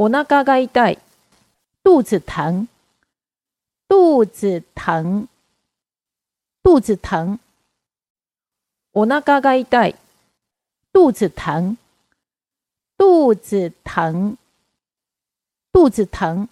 我那嘎嘎一带肚子疼肚子疼肚子疼。我那嘎嘎一带肚子疼肚子疼肚子疼。